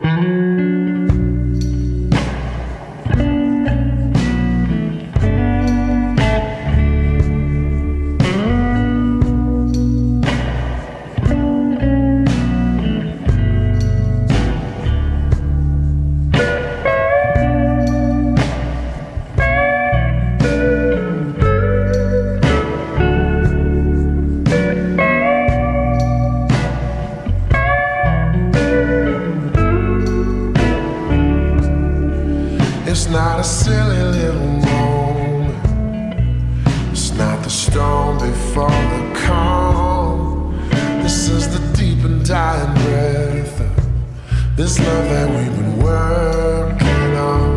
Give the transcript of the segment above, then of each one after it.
It's silly little moment. It's not the storm before the calm. This is the deep and dying breath this love that we've been working on.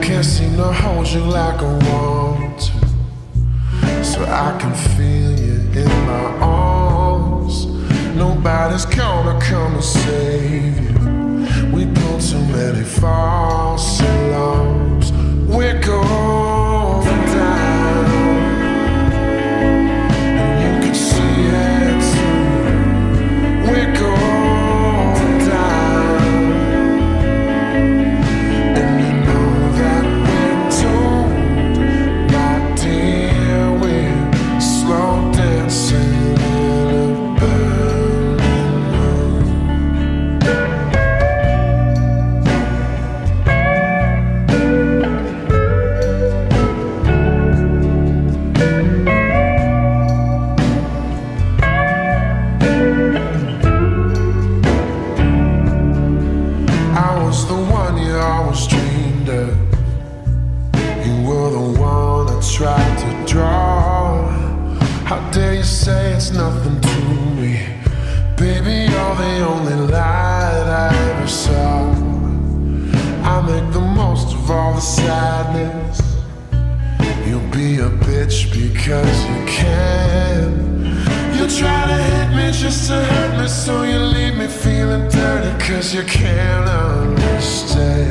Can't seem to hold you like I want to, so I can feel you in my arms. Nobody's gonna come and save you. We pulled too many false tried to draw. How dare you say it's nothing to me? Baby, you're the only light I ever saw. I make the most of all the sadness. You'll be a bitch because you can. You try to hit me just to hurt me, so you leave me feeling dirty, cause you can't understand.